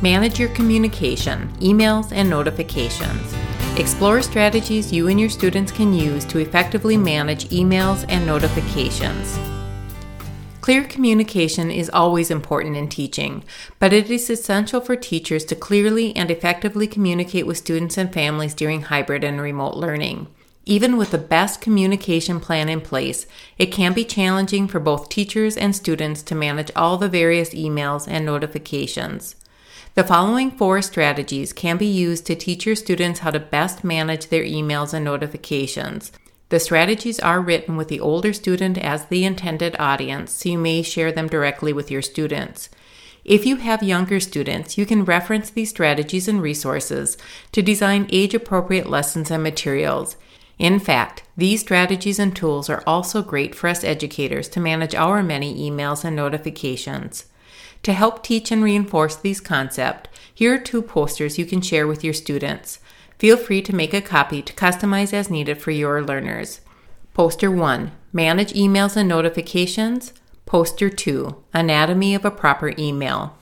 Manage your communication, emails, and notifications. Explore strategies you and your students can use to effectively manage emails and notifications. Clear communication is always important in teaching, but it is essential for teachers to clearly and effectively communicate with students and families during hybrid and remote learning. Even with the best communication plan in place, it can be challenging for both teachers and students to manage all the various emails and notifications. The following four strategies can be used to teach your students how to best manage their emails and notifications. The strategies are written with the older student as the intended audience, so you may share them directly with your students. If you have younger students, you can reference these strategies and resources to design age appropriate lessons and materials. In fact, these strategies and tools are also great for us educators to manage our many emails and notifications. To help teach and reinforce these concepts, here are two posters you can share with your students. Feel free to make a copy to customize as needed for your learners. Poster 1 Manage emails and notifications. Poster 2 Anatomy of a proper email.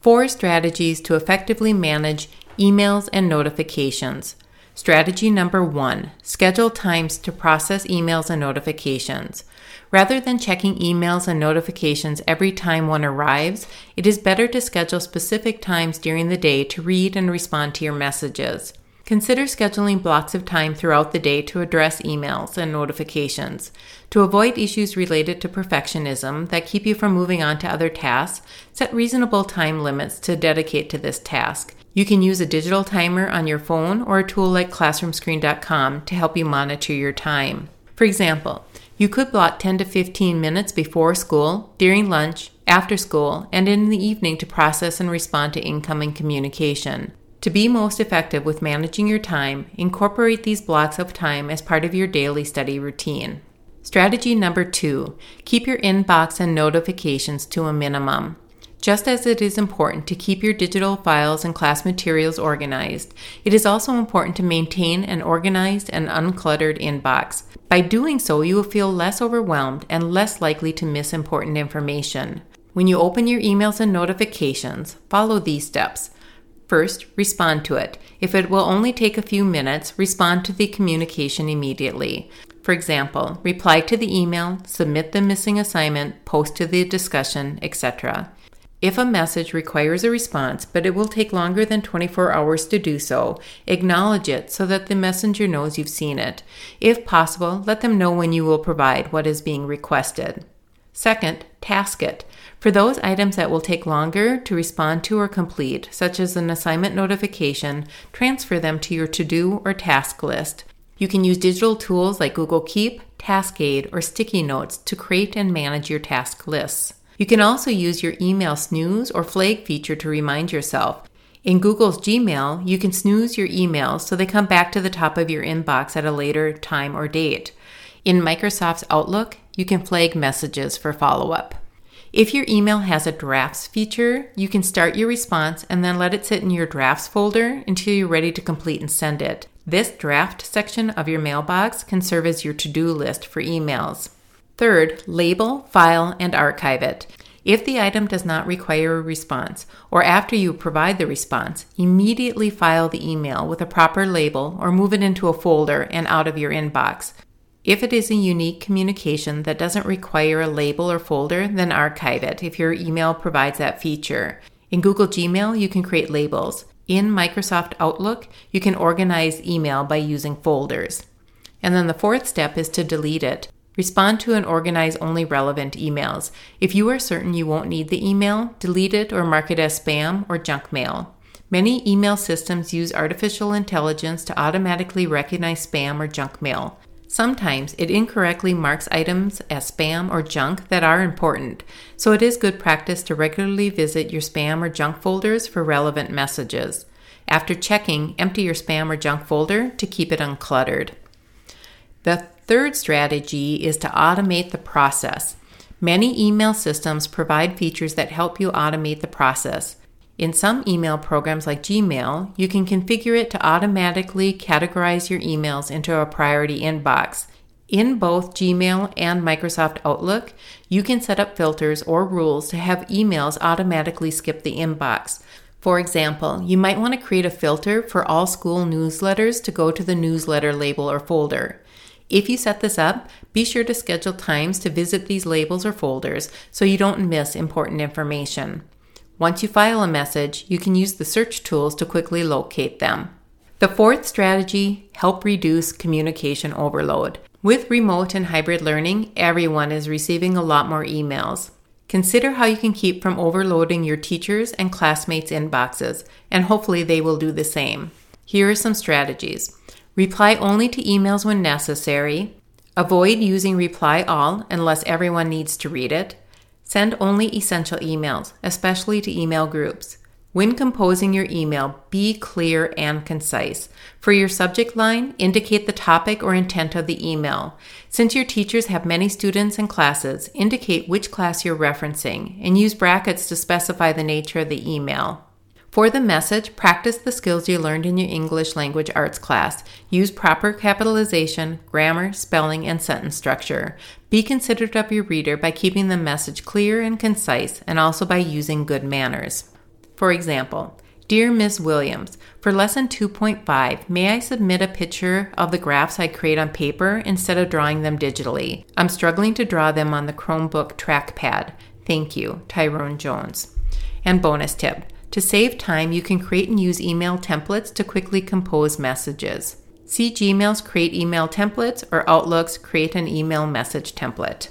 Four strategies to effectively manage emails and notifications. Strategy number one schedule times to process emails and notifications. Rather than checking emails and notifications every time one arrives, it is better to schedule specific times during the day to read and respond to your messages. Consider scheduling blocks of time throughout the day to address emails and notifications. To avoid issues related to perfectionism that keep you from moving on to other tasks, set reasonable time limits to dedicate to this task. You can use a digital timer on your phone or a tool like classroomscreen.com to help you monitor your time. For example, you could block 10 to 15 minutes before school, during lunch, after school, and in the evening to process and respond to incoming communication. To be most effective with managing your time, incorporate these blocks of time as part of your daily study routine. Strategy number two keep your inbox and notifications to a minimum. Just as it is important to keep your digital files and class materials organized, it is also important to maintain an organized and uncluttered inbox. By doing so, you will feel less overwhelmed and less likely to miss important information. When you open your emails and notifications, follow these steps. First, respond to it. If it will only take a few minutes, respond to the communication immediately. For example, reply to the email, submit the missing assignment, post to the discussion, etc. If a message requires a response, but it will take longer than 24 hours to do so, acknowledge it so that the messenger knows you've seen it. If possible, let them know when you will provide what is being requested. Second, task it. For those items that will take longer to respond to or complete, such as an assignment notification, transfer them to your to do or task list. You can use digital tools like Google Keep, Taskade, or Sticky Notes to create and manage your task lists. You can also use your email snooze or flag feature to remind yourself. In Google's Gmail, you can snooze your emails so they come back to the top of your inbox at a later time or date. In Microsoft's Outlook, you can flag messages for follow up. If your email has a drafts feature, you can start your response and then let it sit in your drafts folder until you're ready to complete and send it. This draft section of your mailbox can serve as your to do list for emails. Third, label, file, and archive it. If the item does not require a response, or after you provide the response, immediately file the email with a proper label or move it into a folder and out of your inbox. If it is a unique communication that doesn't require a label or folder, then archive it if your email provides that feature. In Google Gmail, you can create labels. In Microsoft Outlook, you can organize email by using folders. And then the fourth step is to delete it. Respond to and organize only relevant emails. If you are certain you won't need the email, delete it or mark it as spam or junk mail. Many email systems use artificial intelligence to automatically recognize spam or junk mail. Sometimes it incorrectly marks items as spam or junk that are important, so it is good practice to regularly visit your spam or junk folders for relevant messages. After checking, empty your spam or junk folder to keep it uncluttered. The third strategy is to automate the process. Many email systems provide features that help you automate the process. In some email programs like Gmail, you can configure it to automatically categorize your emails into a priority inbox. In both Gmail and Microsoft Outlook, you can set up filters or rules to have emails automatically skip the inbox. For example, you might want to create a filter for all school newsletters to go to the newsletter label or folder. If you set this up, be sure to schedule times to visit these labels or folders so you don't miss important information. Once you file a message, you can use the search tools to quickly locate them. The fourth strategy help reduce communication overload. With remote and hybrid learning, everyone is receiving a lot more emails. Consider how you can keep from overloading your teachers' and classmates' inboxes, and hopefully they will do the same. Here are some strategies. Reply only to emails when necessary. Avoid using reply all unless everyone needs to read it. Send only essential emails, especially to email groups. When composing your email, be clear and concise. For your subject line, indicate the topic or intent of the email. Since your teachers have many students and classes, indicate which class you're referencing and use brackets to specify the nature of the email. For the message, practice the skills you learned in your English language arts class. Use proper capitalization, grammar, spelling, and sentence structure. Be considerate of your reader by keeping the message clear and concise and also by using good manners. For example, Dear Ms. Williams, for lesson 2.5, may I submit a picture of the graphs I create on paper instead of drawing them digitally? I'm struggling to draw them on the Chromebook trackpad. Thank you, Tyrone Jones. And bonus tip to save time, you can create and use email templates to quickly compose messages. See Gmail's Create Email Templates or Outlook's Create an Email Message Template.